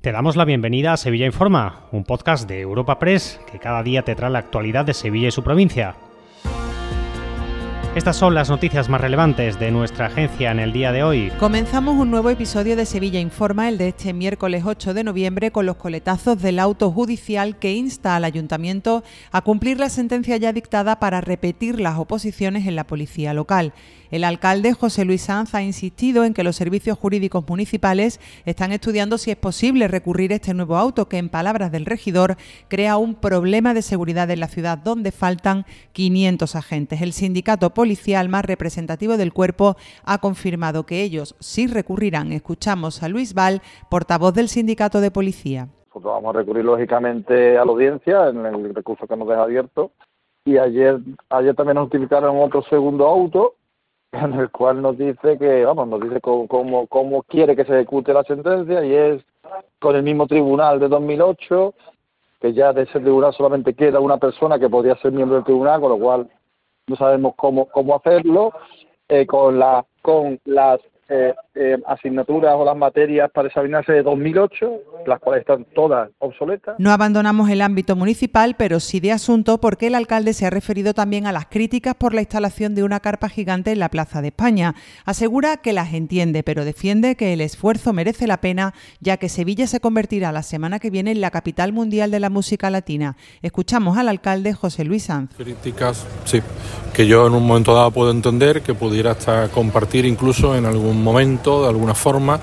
Te damos la bienvenida a Sevilla Informa, un podcast de Europa Press que cada día te trae la actualidad de Sevilla y su provincia. Estas son las noticias más relevantes de nuestra agencia en el día de hoy. Comenzamos un nuevo episodio de Sevilla Informa, el de este miércoles 8 de noviembre, con los coletazos del auto judicial que insta al ayuntamiento a cumplir la sentencia ya dictada para repetir las oposiciones en la policía local. El alcalde José Luis Sanz ha insistido en que los servicios jurídicos municipales están estudiando si es posible recurrir a este nuevo auto que, en palabras del regidor, crea un problema de seguridad en la ciudad donde faltan 500 agentes. El sindicato policial más representativo del cuerpo ha confirmado que ellos sí recurrirán. Escuchamos a Luis Val, portavoz del sindicato de policía. Nosotros vamos a recurrir lógicamente a la audiencia en el recurso que nos deja abierto y ayer ayer también nos utilizaron otro segundo auto en el cual nos dice que, vamos, nos dice cómo, cómo, quiere que se ejecute la sentencia y es con el mismo tribunal de 2008, que ya de ese tribunal solamente queda una persona que podría ser miembro del tribunal, con lo cual no sabemos cómo, cómo hacerlo, eh, con, la, con las eh, eh, asignaturas o las materias para examinarse de 2008, las cuales están todas obsoletas. No abandonamos el ámbito municipal, pero sí de asunto porque el alcalde se ha referido también a las críticas por la instalación de una carpa gigante en la Plaza de España. Asegura que las entiende, pero defiende que el esfuerzo merece la pena, ya que Sevilla se convertirá la semana que viene en la capital mundial de la música latina. Escuchamos al alcalde José Luis Sanz. Críticas, sí, que yo en un momento dado puedo entender que pudiera hasta compartir incluso en algún momento, de alguna forma,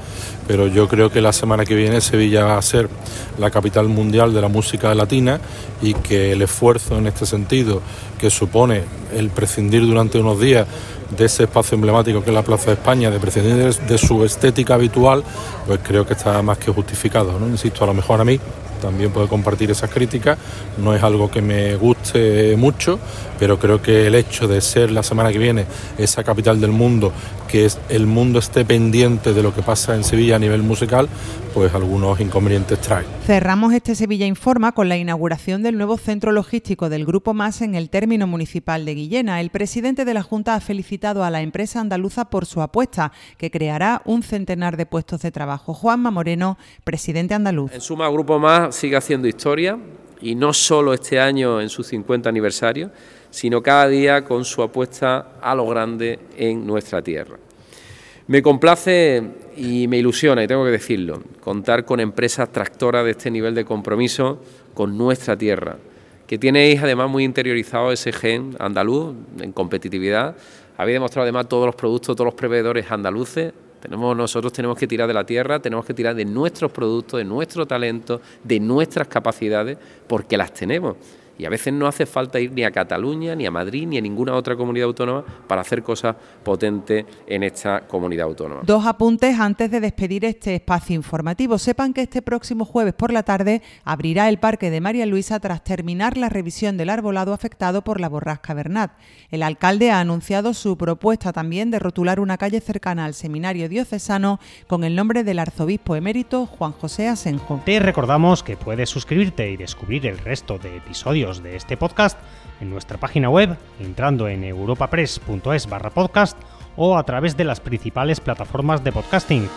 pero yo creo que la semana que viene Sevilla a ser la capital mundial de la música latina y que el esfuerzo en este sentido que supone el prescindir durante unos días de ese espacio emblemático que es la Plaza de España, de prescindir de, su estética habitual, pues creo que está más que justificado. ¿no? Insisto, a lo mejor a mí también puedo compartir esas críticas. No es algo que me guste mucho, pero creo que el hecho de ser la semana que viene esa capital del mundo, que es el mundo esté pendiente de lo que pasa en Sevilla a nivel musical, pues algunos inconvenientes trae. Cerramos este Sevilla Informa con la inauguración del nuevo centro logístico del Grupo Más en el término municipal de Guillena. El presidente de la Junta ha felicitado a la empresa andaluza por su apuesta, que creará un centenar de puestos de trabajo. Juanma Moreno, presidente andaluz. En suma, Grupo Más sigue haciendo historia y no solo este año en su 50 aniversario, sino cada día con su apuesta a lo grande en nuestra tierra. Me complace y me ilusiona, y tengo que decirlo, contar con empresas tractoras de este nivel de compromiso con nuestra tierra, que tenéis además muy interiorizado ese gen andaluz en competitividad. Habéis demostrado además todos los productos, todos los proveedores andaluces tenemos, nosotros tenemos que tirar de la tierra, tenemos que tirar de nuestros productos, de nuestro talento, de nuestras capacidades, porque las tenemos. Y a veces no hace falta ir ni a Cataluña, ni a Madrid, ni a ninguna otra comunidad autónoma para hacer cosas potentes en esta comunidad autónoma. Dos apuntes antes de despedir este espacio informativo. Sepan que este próximo jueves por la tarde abrirá el Parque de María Luisa tras terminar la revisión del arbolado afectado por la borrasca Bernat. El alcalde ha anunciado su propuesta también de rotular una calle cercana al seminario diocesano con el nombre del arzobispo emérito Juan José Asenjo. Te recordamos que puedes suscribirte y descubrir el resto de de este podcast en nuestra página web, entrando en europapress.es barra podcast o a través de las principales plataformas de podcasting